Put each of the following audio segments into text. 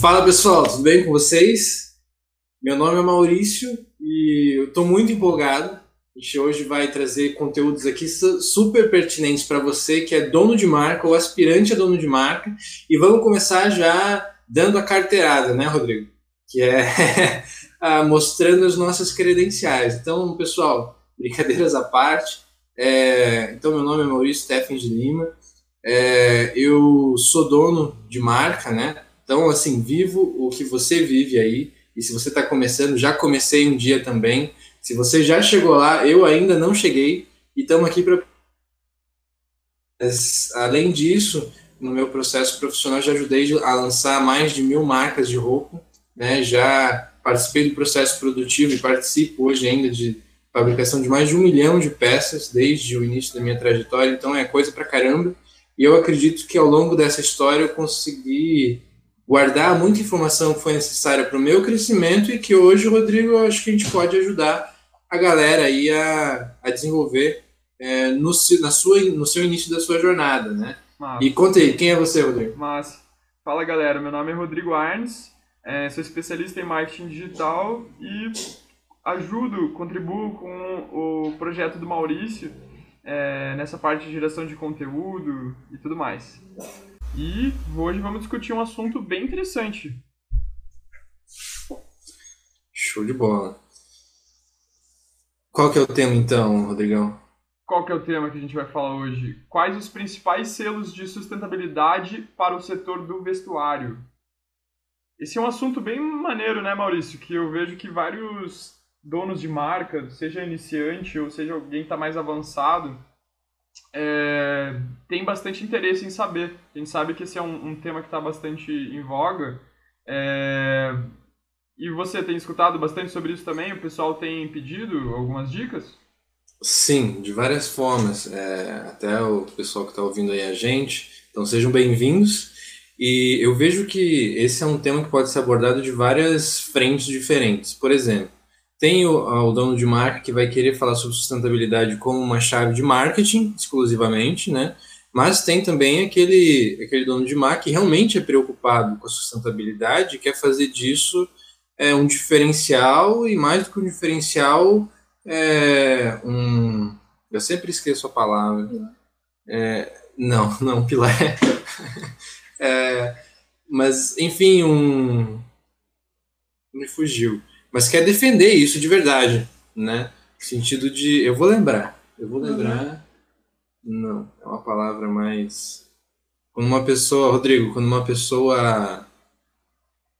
Fala pessoal, tudo bem com vocês? Meu nome é Maurício e eu estou muito empolgado. A gente hoje vai trazer conteúdos aqui super pertinentes para você que é dono de marca ou aspirante a dono de marca. E vamos começar já dando a carteirada, né, Rodrigo? Que é mostrando as nossas credenciais. Então, pessoal, brincadeiras à parte. É, então, meu nome é Maurício Steffen de Lima. É, eu sou dono de marca, né? Então, assim, vivo o que você vive aí. E se você está começando, já comecei um dia também. Se você já chegou lá, eu ainda não cheguei. E estamos aqui para. Além disso, no meu processo profissional, já ajudei a lançar mais de mil marcas de roupa. Né? Já participei do processo produtivo e participo hoje ainda de fabricação de mais de um milhão de peças desde o início da minha trajetória. Então, é coisa para caramba. E eu acredito que ao longo dessa história eu consegui guardar muita informação que foi necessária para o meu crescimento e que hoje, Rodrigo, eu acho que a gente pode ajudar a galera aí a, a desenvolver é, no, na sua, no seu início da sua jornada, né? Massa. E conta aí, quem é você, Rodrigo? Mas, fala galera, meu nome é Rodrigo Arnes, é, sou especialista em marketing digital e ajudo, contribuo com o projeto do Maurício é, nessa parte de geração de conteúdo e tudo mais. E hoje vamos discutir um assunto bem interessante. Show de bola. Qual que é o tema então, Rodrigão? Qual que é o tema que a gente vai falar hoje? Quais os principais selos de sustentabilidade para o setor do vestuário? Esse é um assunto bem maneiro, né, Maurício? Que eu vejo que vários donos de marca, seja iniciante ou seja alguém que está mais avançado, é, tem bastante interesse em saber. A gente sabe que esse é um, um tema que está bastante em voga. É, e você tem escutado bastante sobre isso também? O pessoal tem pedido algumas dicas? Sim, de várias formas. É, até o pessoal que está ouvindo aí a gente. Então sejam bem-vindos. E eu vejo que esse é um tema que pode ser abordado de várias frentes diferentes. Por exemplo, tem o, o, dono de marca que vai querer falar sobre sustentabilidade como uma chave de marketing exclusivamente, né? Mas tem também aquele, aquele dono de marca que realmente é preocupado com a sustentabilidade e quer fazer disso é, um diferencial e mais do que um diferencial, é, um... Eu sempre esqueço a palavra. É, não, não, pilar. é, mas, enfim, um... Me fugiu mas quer defender isso de verdade, né? No sentido de, eu vou lembrar, eu vou lembrar, não, é uma palavra mais, quando uma pessoa, Rodrigo, quando uma pessoa,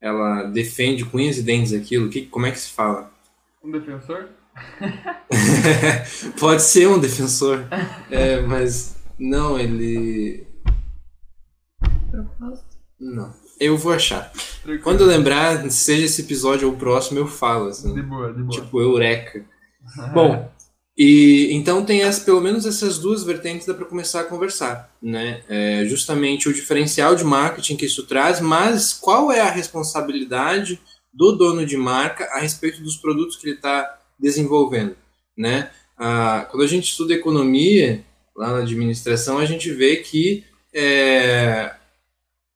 ela defende com unhas e dentes aquilo, que, como é que se fala? Um defensor? Pode ser um defensor, é, mas não, ele... Propósito? Não. Eu vou achar. Tranquilo. Quando eu lembrar, seja esse episódio ou o próximo, eu falo. Assim, de boa, de boa. Tipo, eureka. Bom, e então tem as, pelo menos essas duas vertentes dá para começar a conversar, né? É justamente o diferencial de marketing que isso traz, mas qual é a responsabilidade do dono de marca a respeito dos produtos que ele está desenvolvendo, né? Ah, quando a gente estuda economia lá na administração, a gente vê que é,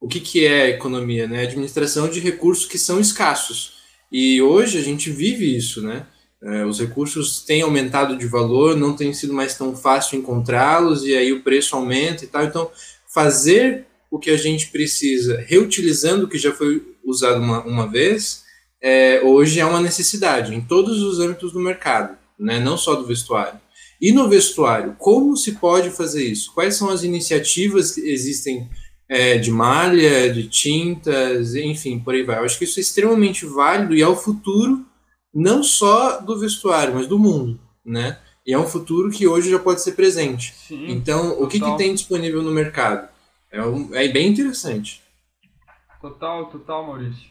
o que, que é economia? Né? Administração de recursos que são escassos. E hoje a gente vive isso, né? É, os recursos têm aumentado de valor, não tem sido mais tão fácil encontrá-los, e aí o preço aumenta e tal. Então, fazer o que a gente precisa, reutilizando o que já foi usado uma, uma vez, é, hoje é uma necessidade em todos os âmbitos do mercado, né? não só do vestuário. E no vestuário, como se pode fazer isso? Quais são as iniciativas que existem é, de malha, de tintas, enfim, por aí vai. Eu acho que isso é extremamente válido e é o futuro não só do vestuário, mas do mundo, né? E é um futuro que hoje já pode ser presente. Sim, então, total. o que, que tem disponível no mercado? É, um, é bem interessante. Total, total, Maurício.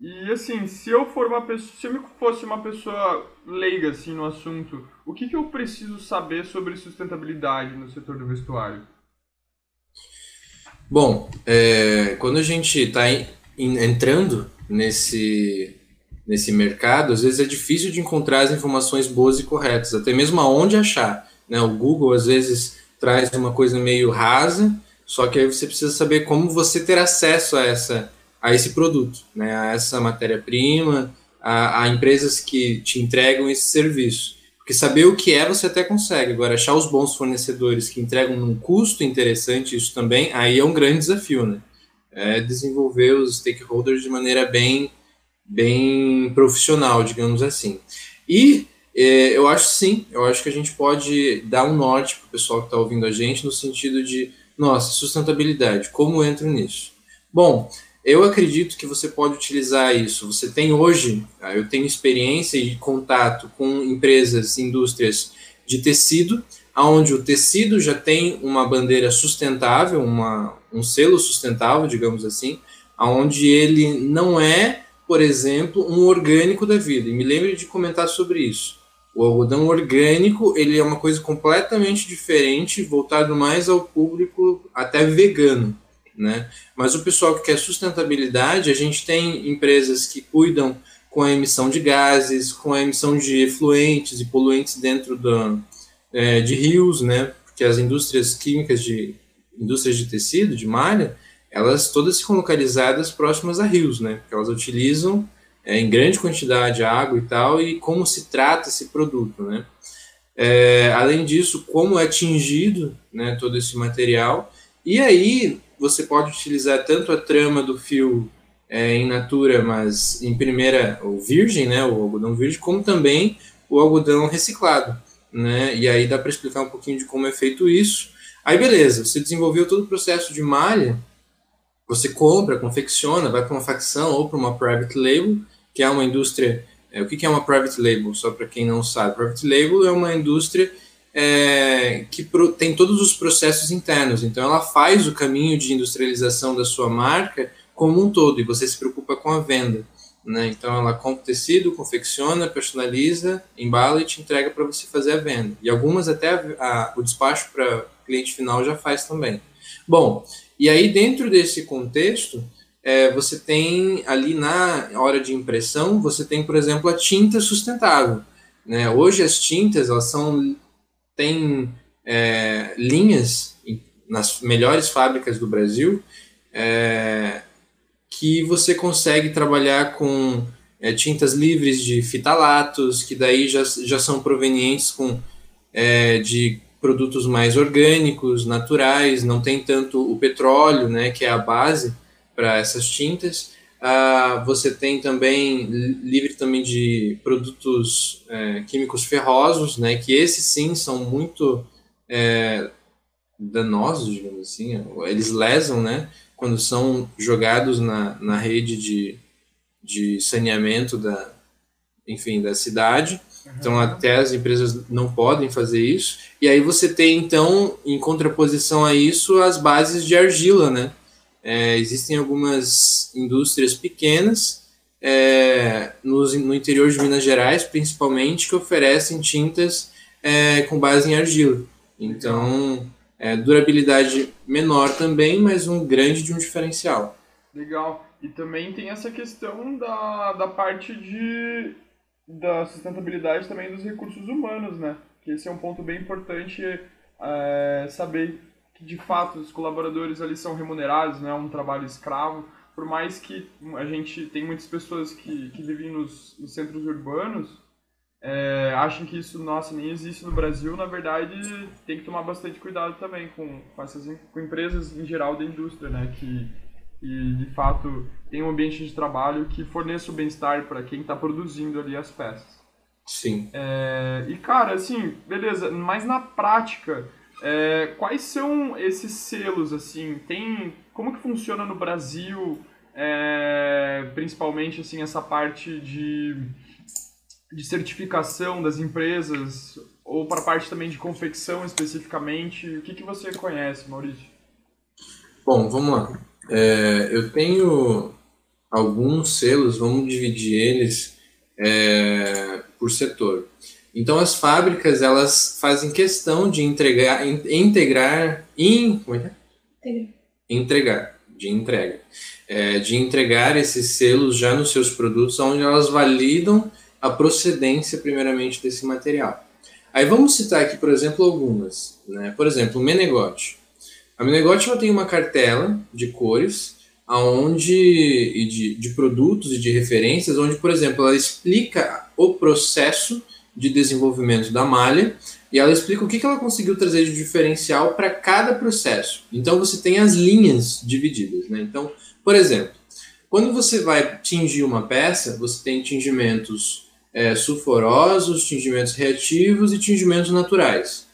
E assim, se eu for uma pessoa, se eu fosse uma pessoa leiga assim no assunto, o que, que eu preciso saber sobre sustentabilidade no setor do vestuário? Bom, é, quando a gente está entrando nesse, nesse mercado, às vezes é difícil de encontrar as informações boas e corretas, até mesmo aonde achar. Né? O Google às vezes traz uma coisa meio rasa, só que aí você precisa saber como você ter acesso a essa, a esse produto, né, a essa matéria-prima, a, a, empresas que te entregam esse serviço. Porque saber o que é você até consegue, agora achar os bons fornecedores que entregam num custo interessante, isso também, aí é um grande desafio, né? É desenvolver os stakeholders de maneira bem, bem profissional, digamos assim. E é, eu acho sim, eu acho que a gente pode dar um norte para o pessoal que está ouvindo a gente no sentido de, nossa, sustentabilidade, como eu entro nisso? Bom, eu acredito que você pode utilizar isso. Você tem hoje, ah, eu tenho experiência e contato com empresas, indústrias de tecido, onde o tecido já tem uma bandeira sustentável, uma, um selo sustentável, digamos assim, onde ele não é, por exemplo, um orgânico da vida. E me lembre de comentar sobre isso. O algodão orgânico ele é uma coisa completamente diferente, voltado mais ao público até vegano né? Mas o pessoal que quer sustentabilidade, a gente tem empresas que cuidam com a emissão de gases, com a emissão de efluentes e poluentes dentro do, é, de rios, né? Porque as indústrias químicas de indústrias de tecido, de malha, elas todas ficam localizadas próximas a rios, né? Porque elas utilizam é, em grande quantidade água e tal, e como se trata esse produto, né? É, além disso, como é atingido né, todo esse material, e aí você pode utilizar tanto a trama do fio é, em natura, mas em primeira, o virgem, né, o algodão virgem, como também o algodão reciclado. Né? E aí dá para explicar um pouquinho de como é feito isso. Aí beleza, você desenvolveu todo o processo de malha, você compra, confecciona, vai para uma facção ou para uma private label, que é uma indústria. É, o que, que é uma private label? Só para quem não sabe, private label é uma indústria é, que pro, tem todos os processos internos. Então, ela faz o caminho de industrialização da sua marca como um todo, e você se preocupa com a venda. Né? Então, ela compra tecido, confecciona, personaliza, embala e te entrega para você fazer a venda. E algumas até a, a, o despacho para cliente final já faz também. Bom, e aí dentro desse contexto, é, você tem ali na hora de impressão, você tem, por exemplo, a tinta sustentável. Né? Hoje as tintas elas são tem é, linhas nas melhores fábricas do Brasil é, que você consegue trabalhar com é, tintas livres de fitalatos, que daí já, já são provenientes com, é, de produtos mais orgânicos, naturais, não tem tanto o petróleo, né, que é a base para essas tintas. Ah, você tem também livre também de produtos é, químicos ferrosos, né, que esses sim são muito é, danosos, digamos assim, eles lesam, né, quando são jogados na, na rede de, de saneamento da, enfim, da cidade. Então, até as empresas não podem fazer isso. E aí você tem, então, em contraposição a isso, as bases de argila, né? É, existem algumas indústrias pequenas é, no, no, interior de Minas Gerais, principalmente, que oferecem tintas é, com base em argila. Então, é, durabilidade menor também, mas um grande de um diferencial. Legal. E também tem essa questão da, da parte de da sustentabilidade também dos recursos humanos, né? Que esse é um ponto bem importante é, saber que de fato os colaboradores ali são remunerados, não é um trabalho escravo, por mais que a gente tem muitas pessoas que, que vivem nos, nos centros urbanos, é, acham que isso, nossa, nem existe no Brasil, na verdade tem que tomar bastante cuidado também com, com essas com empresas em geral da indústria, né, que, que de fato tem um ambiente de trabalho que forneça o bem-estar para quem está produzindo ali as peças. Sim. É, e cara, assim, beleza, mas na prática, é, quais são esses selos, assim? Tem, como que funciona no Brasil, é, principalmente, assim, essa parte de, de certificação das empresas, ou para a parte também de confecção especificamente? O que, que você conhece, Maurício? Bom, vamos lá. É, eu tenho alguns selos, vamos dividir eles é, por setor. Então as fábricas elas fazem questão de entregar, integrar, in, como é é? entregar, de entrega, é, de entregar esses selos já nos seus produtos, onde elas validam a procedência primeiramente desse material. Aí vamos citar aqui, por exemplo, algumas. Né? Por exemplo, o Menegote. A Menegote ela tem uma cartela de cores, aonde e de, de produtos e de referências, onde, por exemplo, ela explica o processo de desenvolvimento da malha e ela explica o que, que ela conseguiu trazer de diferencial para cada processo. Então você tem as linhas divididas. Né? Então, por exemplo, quando você vai tingir uma peça, você tem tingimentos é, sulfurosos, tingimentos reativos e tingimentos naturais.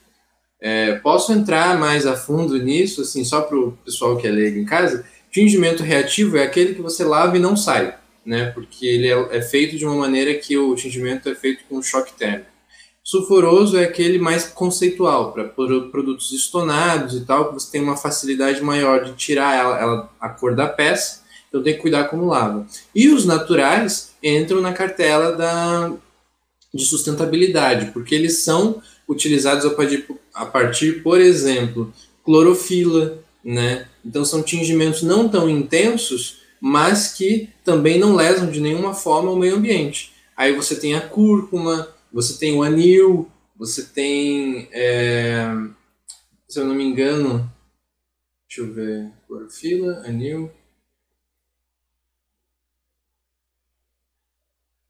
É, posso entrar mais a fundo nisso, assim, só para o pessoal que é leigo em casa? Tingimento reativo é aquele que você lava e não sai, né? Porque ele é, é feito de uma maneira que o tingimento é feito com choque térmico. Sulfuroso é aquele mais conceitual, para produtos estonados e tal, que você tem uma facilidade maior de tirar ela, ela, a cor da peça, então tem que cuidar como lava. E os naturais entram na cartela da, de sustentabilidade, porque eles são utilizados a partir, por exemplo, clorofila, né? Então são tingimentos não tão intensos, mas que também não lesam de nenhuma forma o meio ambiente. Aí você tem a cúrcuma, você tem o anil, você tem, é, se eu não me engano, deixa eu ver, clorofila, anil.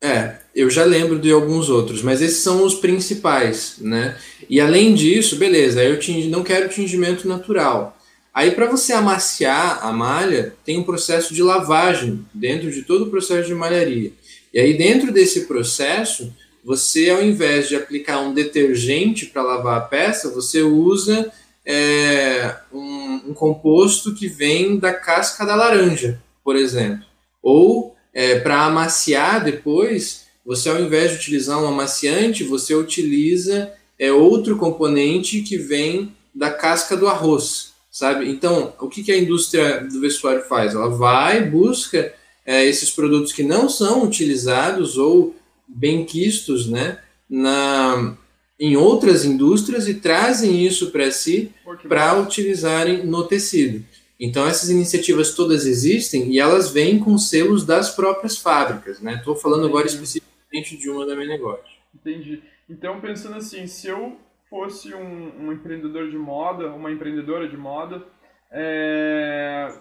É, eu já lembro de alguns outros, mas esses são os principais, né? E além disso, beleza, eu não quero tingimento natural. Aí, para você amaciar a malha, tem um processo de lavagem dentro de todo o processo de malharia. E aí, dentro desse processo, você, ao invés de aplicar um detergente para lavar a peça, você usa é, um, um, composto que vem da casca da laranja, por exemplo. Ou, é, para amaciar depois, você, ao invés de utilizar um amaciante, você utiliza é, outro componente que vem da casca do arroz sabe? Então, o que, que a indústria do vestuário faz? Ela vai, busca é, esses produtos que não são utilizados ou bem quistos, né, na, em outras indústrias e trazem isso para si para utilizarem no tecido. Então, essas iniciativas todas existem e elas vêm com selos das próprias fábricas, né? Estou falando agora especificamente de uma da minha negócio. Entendi. Então, pensando assim, se eu fosse um, um empreendedor de moda, uma empreendedora de moda, é,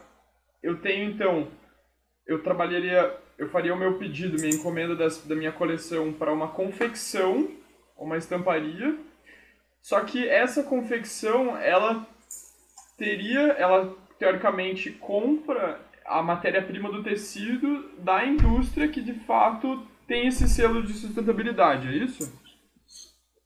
eu tenho então, eu trabalharia, eu faria o meu pedido, minha encomenda das, da minha coleção para uma confecção, uma estamparia, só que essa confecção, ela teria, ela teoricamente compra a matéria-prima do tecido da indústria que de fato tem esse selo de sustentabilidade, é isso?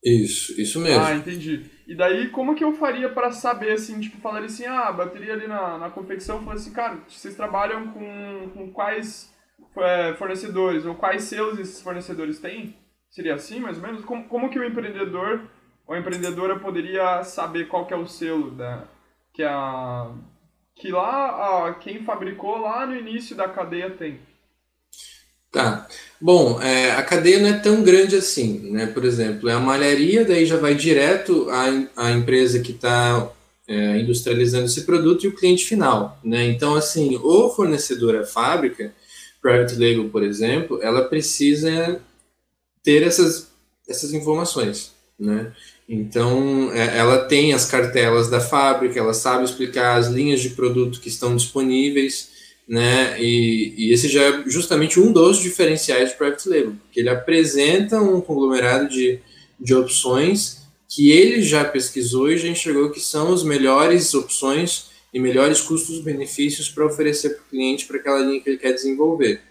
Isso, isso mesmo. Ah, entendi. E daí, como que eu faria para saber, assim, tipo, falar assim, ah, bateria ali na, na confecção, falar assim, cara, vocês trabalham com, com quais é, fornecedores, ou quais selos esses fornecedores têm? Seria assim, mais ou menos? Como, como que o empreendedor ou a empreendedora poderia saber qual que é o selo da, que, a, que lá, a, quem fabricou lá no início da cadeia tem? Tá. Bom, é, a cadeia não é tão grande assim, né? Por exemplo, é a malharia, daí já vai direto à, à empresa que está é, industrializando esse produto e o cliente final, né? Então, assim, o fornecedor, a fábrica, private label, por exemplo, ela precisa ter essas, essas informações, né? Então, é, ela tem as cartelas da fábrica, ela sabe explicar as linhas de produto que estão disponíveis, né? E, e, esse já é justamente um dos diferenciais do Private Label, porque ele apresenta um conglomerado de, de opções que ele já pesquisou e já enxergou que são as melhores opções e melhores custos-benefícios para oferecer para o cliente para aquela linha que ele quer desenvolver.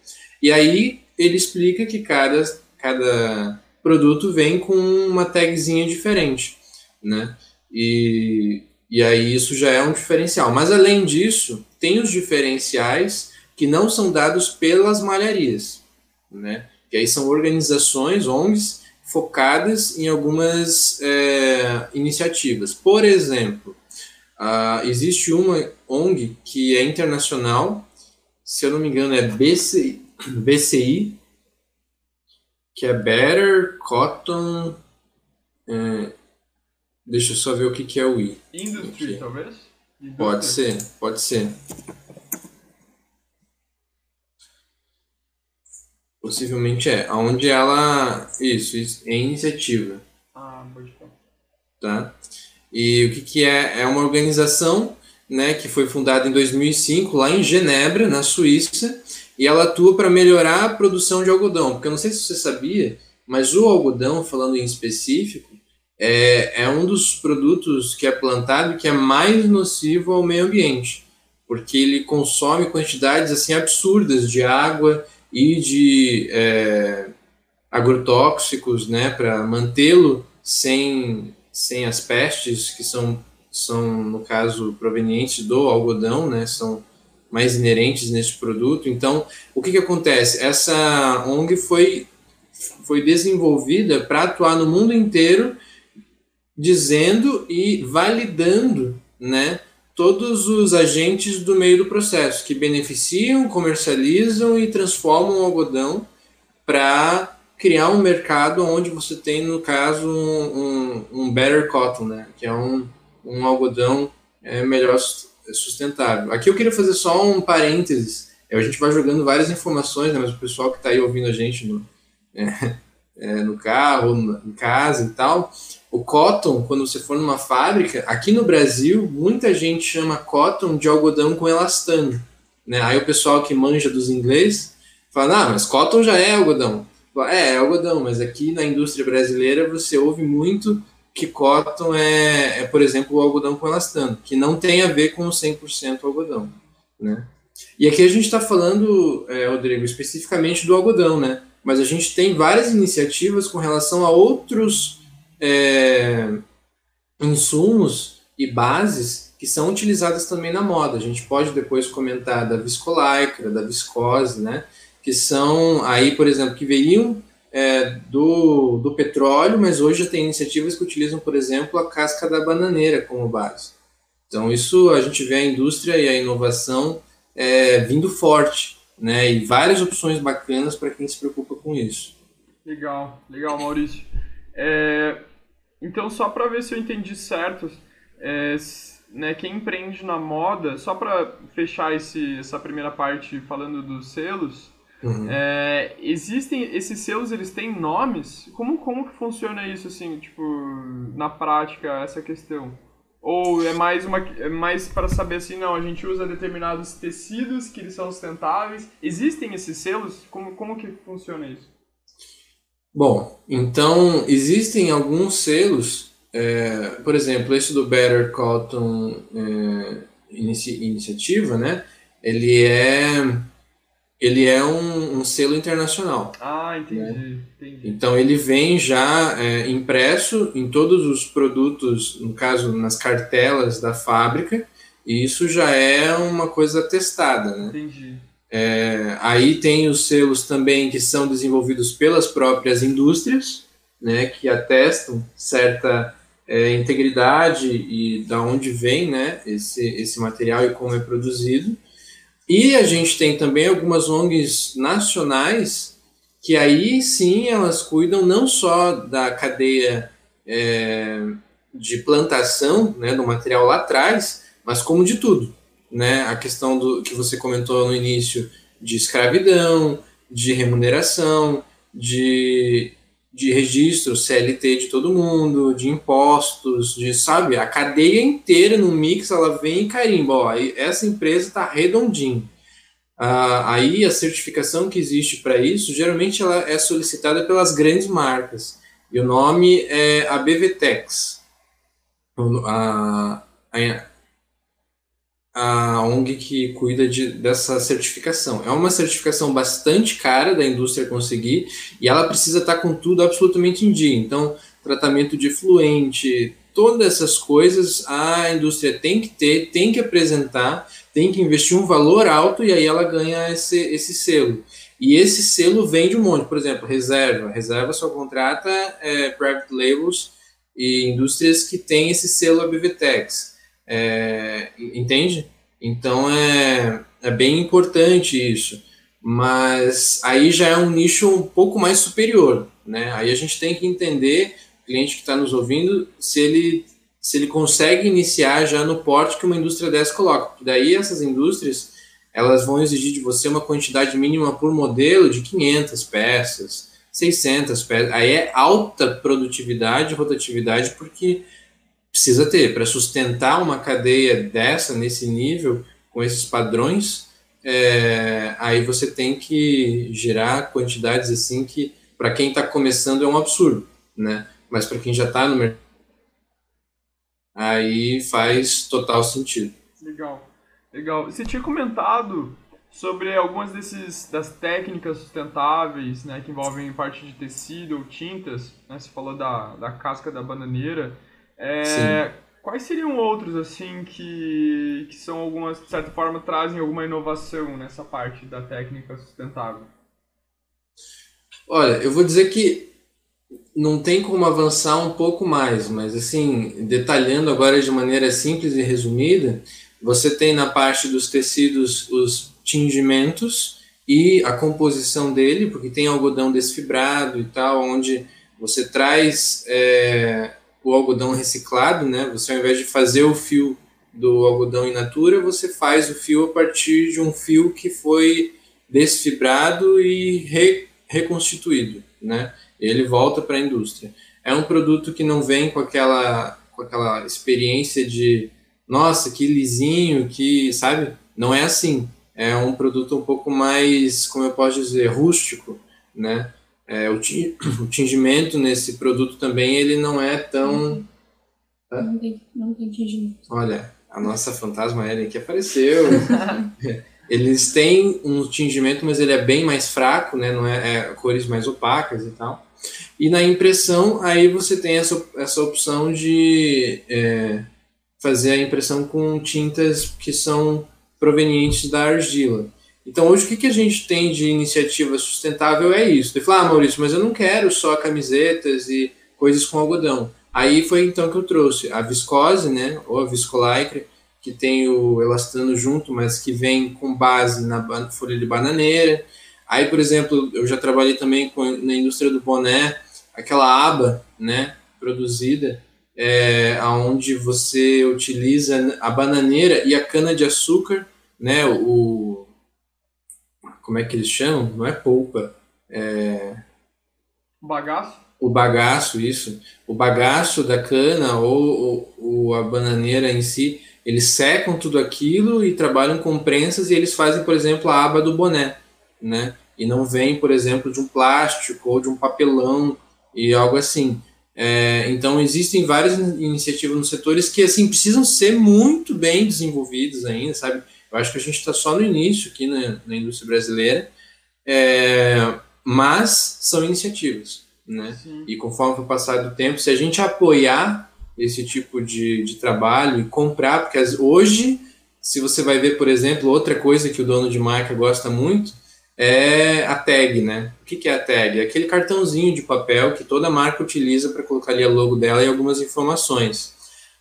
E aí ele explica que cada, cada produto vem com uma tagzinha diferente, né? E, e aí isso já é um diferencial. Mas além disso, tem os diferenciais que não são dados pelas malharias, né? E aí são organizações, ONGs, focadas em algumas é, iniciativas. Por exemplo, uh, existe uma ONG que é internacional, se eu não me engano é BCI, BCI que é Better Cotton. É, deixa eu só ver o que, que é o I. Industry, Aqui. talvez? Pode ser, pode ser. Possivelmente é. Onde ela. Isso, isso é iniciativa. Ah, pode Tá? E o que, que é? É uma organização né, que foi fundada em 2005 lá em Genebra, na Suíça, e ela atua para melhorar a produção de algodão. Porque eu não sei se você sabia, mas o algodão, falando em específico, é, é um dos produtos que é plantado que é mais nocivo ao meio ambiente, porque ele consome quantidades assim absurdas de água e de é, agrotóxicos, né, para mantê-lo sem, sem as pestes que são, são, no caso, provenientes do algodão, né, são mais inerentes nesse produto. Então, o que, que acontece? Essa ONG foi, foi desenvolvida para atuar no mundo inteiro, dizendo e validando né, todos os agentes do meio do processo que beneficiam, comercializam e transformam o algodão para criar um mercado onde você tem, no caso, um, um better cotton, né, que é um, um algodão é, melhor sustentável. Aqui eu queria fazer só um parênteses. A gente vai jogando várias informações, né, mas o pessoal que está aí ouvindo a gente no, é, é, no carro, em casa e tal, o cotton, quando você for numa fábrica, aqui no Brasil, muita gente chama cotton de algodão com elastano. Né? Aí o pessoal que manja dos inglês fala, ah, mas cotton já é algodão. É, é algodão, mas aqui na indústria brasileira você ouve muito que cotton é, é, por exemplo, o algodão com elastano, que não tem a ver com o 100% algodão, né? E aqui a gente está falando, é, Rodrigo, especificamente do algodão, né? Mas a gente tem várias iniciativas com relação a outros é, insumos e bases que são utilizadas também na moda. A gente pode depois comentar da viscolaicra, da viscose, né? Que são aí, por exemplo, que veriam é, do, do petróleo, mas hoje já tem iniciativas que utilizam, por exemplo, a casca da bananeira como base. Então, isso a gente vê a indústria e a inovação é, vindo forte, né? E várias opções bacanas para quem se preocupa com isso. Legal, legal, Maurício. É, então, só para ver se eu entendi certo, é, né, quem empreende na moda, só para fechar esse, essa primeira parte falando dos selos, Uhum. É, existem esses selos, eles têm nomes? Como, como que funciona isso, assim, tipo, na prática, essa questão? Ou é mais, uma, é mais para saber assim, não, a gente usa determinados tecidos que eles são sustentáveis. Existem esses selos? Como, como que funciona isso? Bom, então, existem alguns selos, é, por exemplo, esse do Better Cotton é, Inici Iniciativa, né? Ele é ele é um, um selo internacional. Ah, entendi, né? entendi. Então ele vem já é, impresso em todos os produtos, no caso nas cartelas da fábrica, e isso já é uma coisa testada, né? Entendi. É, aí tem os selos também que são desenvolvidos pelas próprias indústrias, né, que atestam certa é, integridade e da onde vem, né, esse, esse material e como é produzido. E a gente tem também algumas ONGs nacionais que aí sim elas cuidam não só da cadeia é, de plantação né, do material lá atrás, mas como de tudo. Né? A questão do que você comentou no início de escravidão, de remuneração, de de registro CLT de todo mundo, de impostos, de, sabe, a cadeia inteira no mix, ela vem e carimba, ó, essa empresa está redondinho. Ah, aí a certificação que existe para isso, geralmente ela é solicitada pelas grandes marcas, e o nome é a BVTEX. A, a, a ONG que cuida de, dessa certificação. É uma certificação bastante cara da indústria conseguir e ela precisa estar com tudo absolutamente em dia. Então, tratamento de fluente, todas essas coisas a indústria tem que ter, tem que apresentar, tem que investir um valor alto e aí ela ganha esse, esse selo. E esse selo vem de um monte, por exemplo, reserva. Reserva só contrata é, private labels e indústrias que têm esse selo ABVTEX. É, entende? Então é, é bem importante isso. Mas aí já é um nicho um pouco mais superior. Né? Aí a gente tem que entender, o cliente que está nos ouvindo, se ele, se ele consegue iniciar já no porte que uma indústria dessa coloca. Porque daí essas indústrias elas vão exigir de você uma quantidade mínima por modelo de 500 peças, 600 peças. Aí é alta produtividade, rotatividade, porque precisa ter para sustentar uma cadeia dessa nesse nível com esses padrões. É, aí você tem que gerar quantidades assim que para quem está começando é um absurdo, né? Mas para quem já está no mercado, aí faz total sentido. Legal, legal. Você tinha comentado sobre algumas desses das técnicas sustentáveis, né, que envolvem parte de tecido ou tintas, né? Você falou da, da casca da bananeira. É, quais seriam outros assim que, que são algumas de certa forma trazem alguma inovação nessa parte da técnica sustentável? Olha, eu vou dizer que não tem como avançar um pouco mais, mas assim, detalhando agora de maneira simples e resumida, você tem na parte dos tecidos os tingimentos e a composição dele, porque tem algodão desfibrado e tal, onde você traz é, o algodão reciclado, né? Você ao invés de fazer o fio do algodão in natura, você faz o fio a partir de um fio que foi desfibrado e re, reconstituído, né? Ele volta para a indústria. É um produto que não vem com aquela com aquela experiência de nossa, que lisinho, que, sabe? Não é assim é um produto um pouco mais, como eu posso dizer, rústico, né? É, o, tingimento nesse produto também ele não é tão não tem, não tem tingimento. Olha, a nossa fantasma aérea que apareceu. Eles têm um tingimento, mas ele é bem mais fraco, né? Não é, é, cores mais opacas e tal. E na impressão, aí você tem essa, essa opção de é, fazer a impressão com tintas que são provenientes da argila. Então, hoje, o que, que a gente tem de iniciativa sustentável é isso. Ele falou, ah, Maurício, mas eu não quero só camisetas e coisas com algodão. Aí foi então que eu trouxe a viscose, né, ou a viscolaicra, que tem o elastano junto, mas que vem com base na folha de bananeira. Aí, por exemplo, eu já trabalhei também com, na indústria do boné, aquela aba, né, produzida, é, onde você utiliza a bananeira e a cana de açúcar, né, o como é que eles chamam? Não é polpa, é bagaço. O bagaço, isso. O bagaço da cana ou, ou, ou a bananeira em si, eles secam tudo aquilo e trabalham com prensas e eles fazem, por exemplo, a aba do boné, né? E não vem, por exemplo, de um plástico ou de um papelão e algo assim. É, então existem várias iniciativas nos setores que assim precisam ser muito bem desenvolvidas ainda, sabe? Eu acho que a gente está só no início aqui na, na indústria brasileira, é, mas são iniciativas, né? Sim. E conforme o passar do tempo, se a gente apoiar esse tipo de, de trabalho e comprar, porque as, hoje, se você vai ver, por exemplo, outra coisa que o dono de marca gosta muito é a tag, né? O que, que é a tag? É aquele cartãozinho de papel que toda marca utiliza para colocar ali a logo dela e algumas informações.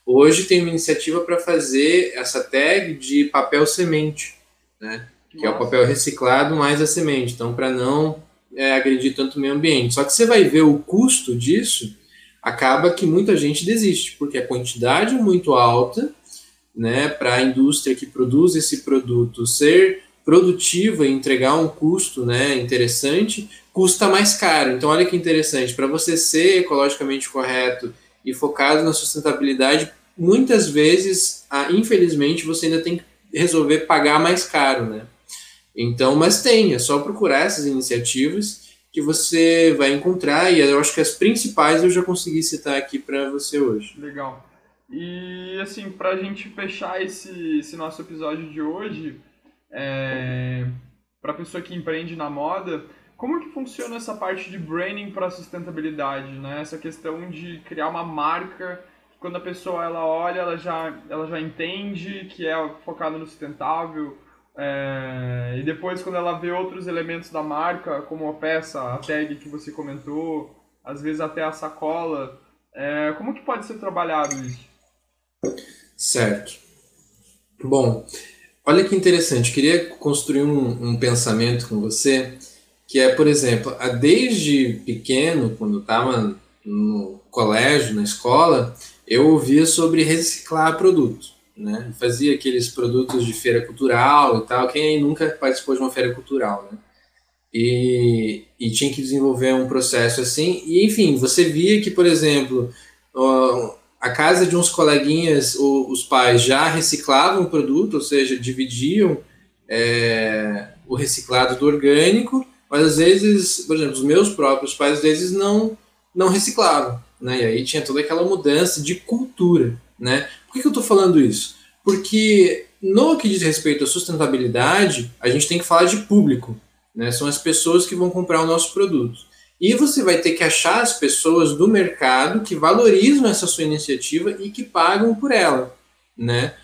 Hoje tem uma iniciativa para fazer essa tag de papel semente, né? Que Nossa. é o papel reciclado mais a semente. Então, para não é, agredir tanto o meio ambiente. Só que você vai ver o custo disso, acaba que muita gente desiste, porque a quantidade é muito alta, né? Para a indústria que produz esse produto ser produtiva e entregar um custo, né? Interessante, custa mais caro. Então, olha que interessante. Para você ser ecologicamente correto e focado na sustentabilidade, muitas vezes, ah, infelizmente, você ainda tem que resolver pagar mais caro, né? Então, mas tem, é só procurar essas iniciativas que você vai encontrar e eu acho que as principais eu já consegui citar aqui para você hoje. Legal. E assim, para a gente fechar esse, esse nosso episódio de hoje, é, para a pessoa que empreende na moda, como que funciona essa parte de branding para sustentabilidade, né? Essa questão de criar uma marca quando a pessoa ela olha, ela já, ela já entende que é focado no sustentável. É, e depois quando ela vê outros elementos da marca, como a peça, a tag que você comentou, às vezes até a sacola, é, como que pode ser trabalhado isso? Certo. Bom, olha que interessante. Queria construir um, um pensamento com você que é, por exemplo, desde pequeno, quando estava no colégio, na escola, eu ouvia sobre reciclar produto. Né? Fazia aqueles produtos de feira cultural e tal. Quem nunca participou de uma feira cultural, né? E, e tinha que desenvolver um processo assim. E enfim, você via que, por exemplo, a casa de uns coleguinhas, os pais já reciclavam o produto, ou seja, dividiam é, o reciclado do orgânico, mas às vezes, por exemplo, os meus próprios pais às vezes não, não reciclavam, né? E aí tinha toda aquela mudança de cultura, né? Por que, que eu estou falando isso? Porque no que diz respeito à sustentabilidade, a gente tem que falar de público, né? São as pessoas que vão comprar o nosso produto. E você vai ter que achar as pessoas do mercado que valorizam essa sua iniciativa e que pagam por ela, né?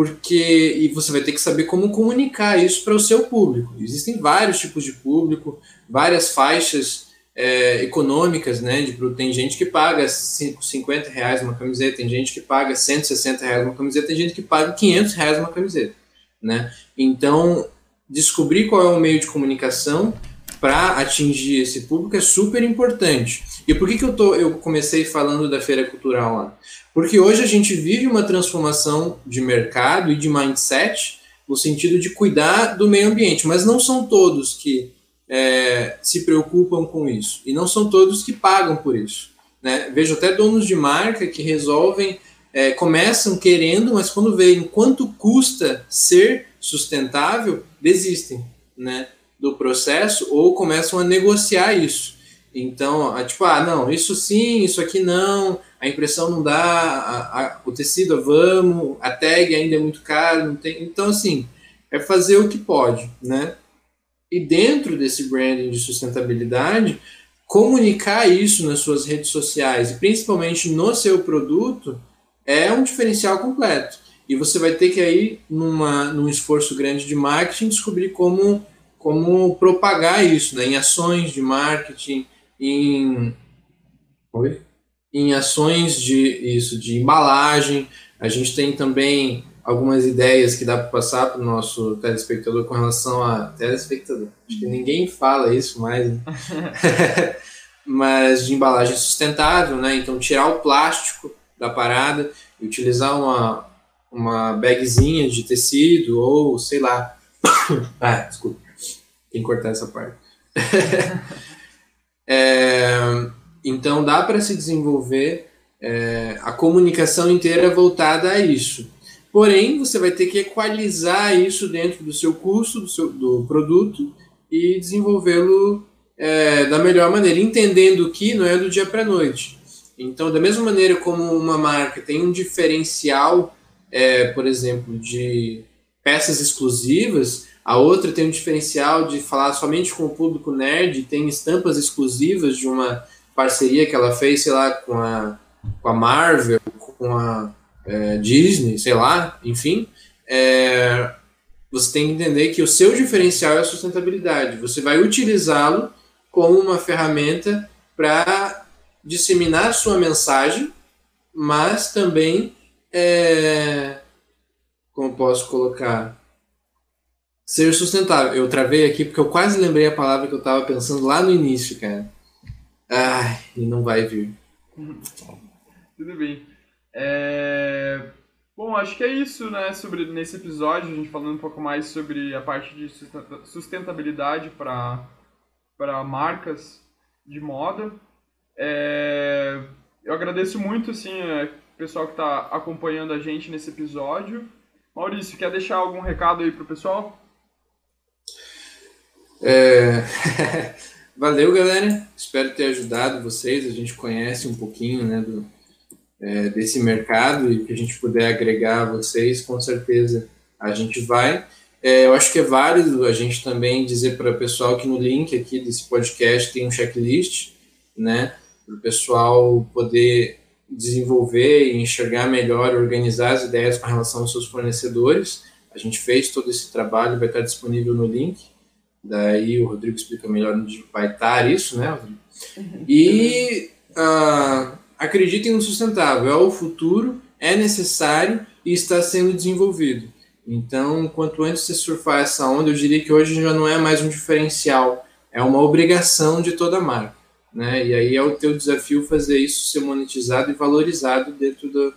Porque e você vai ter que saber como comunicar isso para o seu público. Existem vários tipos de público, várias faixas é, econômicas, né? De, tem gente que paga 50 reais uma camiseta, tem gente que paga 160 reais uma camiseta, tem gente que paga 500 reais uma camiseta, né? Então, descobrir qual é o meio de comunicação para atingir esse público é super importante. E por que, que eu, tô, eu comecei falando da feira cultural lá? Porque hoje a gente vive uma transformação de mercado e de mindset no sentido de cuidar do meio ambiente, mas não são todos que é, se preocupam com isso e não são todos que pagam por isso. Né? Vejo até donos de marca que resolvem, é, começam querendo, mas quando veem quanto custa ser sustentável, desistem. Né? Do processo ou começam a negociar isso. Então, tipo, ah, não, isso sim, isso aqui não, a impressão não dá, a, a, o tecido vamos, a tag ainda é muito caro, não tem. Então, assim, é fazer o que pode, né? E dentro desse branding de sustentabilidade, comunicar isso nas suas redes sociais e principalmente no seu produto é um diferencial completo. E você vai ter que aí, numa, num esforço grande de marketing, descobrir como como propagar isso, né? Em ações de marketing, em, Oi? em ações de isso, de embalagem. A gente tem também algumas ideias que dá para passar para o nosso telespectador com relação a telespectador. Acho que ninguém fala isso mais, né? mas de embalagem sustentável, né? Então tirar o plástico da parada e utilizar uma uma bagzinha de tecido ou sei lá. ah, desculpa tem que cortar essa parte. é, então dá para se desenvolver é, a comunicação inteira voltada a isso. Porém, você vai ter que equalizar isso dentro do seu custo, do, seu, do produto e desenvolvê-lo é, da melhor maneira, entendendo que não é do dia para a noite. Então, da mesma maneira como uma marca tem um diferencial, é, por exemplo, de peças exclusivas, a outra tem um diferencial de falar somente com o público nerd, tem estampas exclusivas de uma parceria que ela fez, sei lá, com a, com a Marvel, com a é, Disney, sei lá, enfim. É, você tem que entender que o seu diferencial é a sustentabilidade. Você vai utilizá-lo como uma ferramenta para disseminar sua mensagem, mas também, é, como posso colocar, Ser sustentável. Eu travei aqui porque eu quase lembrei a palavra que eu estava pensando lá no início, cara. Ai, e não vai vir. Tudo bem. É... Bom, acho que é isso, né, sobre nesse episódio, a gente falando um pouco mais sobre a parte de sustentabilidade para para marcas de moda. É... Eu agradeço muito, assim, o pessoal que está acompanhando a gente nesse episódio. Maurício, quer deixar algum recado aí pro pessoal? É... Valeu, galera. Espero ter ajudado vocês. A gente conhece um pouquinho né, do, é, desse mercado e que a gente puder agregar a vocês, com certeza a gente vai. É, eu acho que é válido a gente também dizer para o pessoal que no link aqui desse podcast tem um checklist, né? Para o pessoal poder desenvolver e enxergar melhor, organizar as ideias com relação aos seus fornecedores. A gente fez todo esse trabalho, vai estar disponível no link. Daí o Rodrigo explica melhor onde vai estar isso, né? Uhum. E uh, acreditem no sustentável, é o futuro, é necessário e está sendo desenvolvido. Então, quanto antes você surfar essa onda, eu diria que hoje já não é mais um diferencial, é uma obrigação de toda marca. Né? E aí é o teu desafio fazer isso ser monetizado e valorizado dentro do,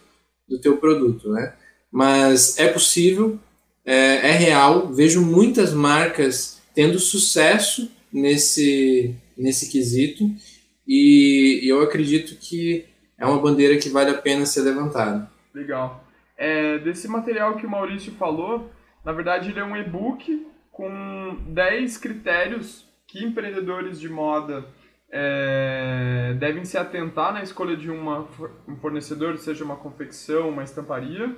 do teu produto. Né? Mas é possível, é, é real, vejo muitas marcas tendo sucesso nesse, nesse quesito e eu acredito que é uma bandeira que vale a pena ser levantada. Legal. É, desse material que o Maurício falou, na verdade ele é um e-book com 10 critérios que empreendedores de moda é, devem se atentar na escolha de uma, um fornecedor, seja uma confecção, uma estamparia.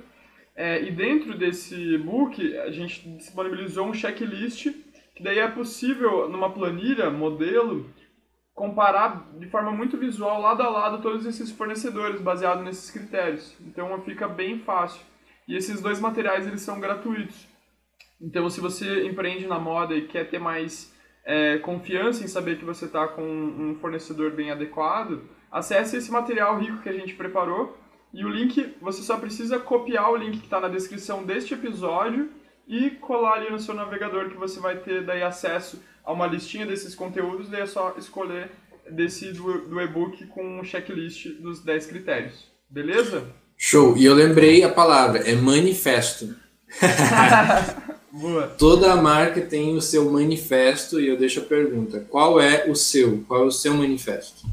É, e dentro desse e-book, a gente disponibilizou um checklist, que daí é possível, numa planilha, modelo, comparar de forma muito visual, lado a lado, todos esses fornecedores, baseado nesses critérios. Então fica bem fácil. E esses dois materiais, eles são gratuitos. Então, se você empreende na moda e quer ter mais é, confiança em saber que você está com um fornecedor bem adequado, acesse esse material rico que a gente preparou e o link, você só precisa copiar o link que está na descrição deste episódio e colar ali no seu navegador que você vai ter daí acesso a uma listinha desses conteúdos, daí é só escolher desse do, do e-book com um checklist dos 10 critérios. Beleza? Show. E eu lembrei a palavra, é manifesto. Boa. Toda marca tem o seu manifesto e eu deixo a pergunta: qual é o seu? Qual é o seu manifesto?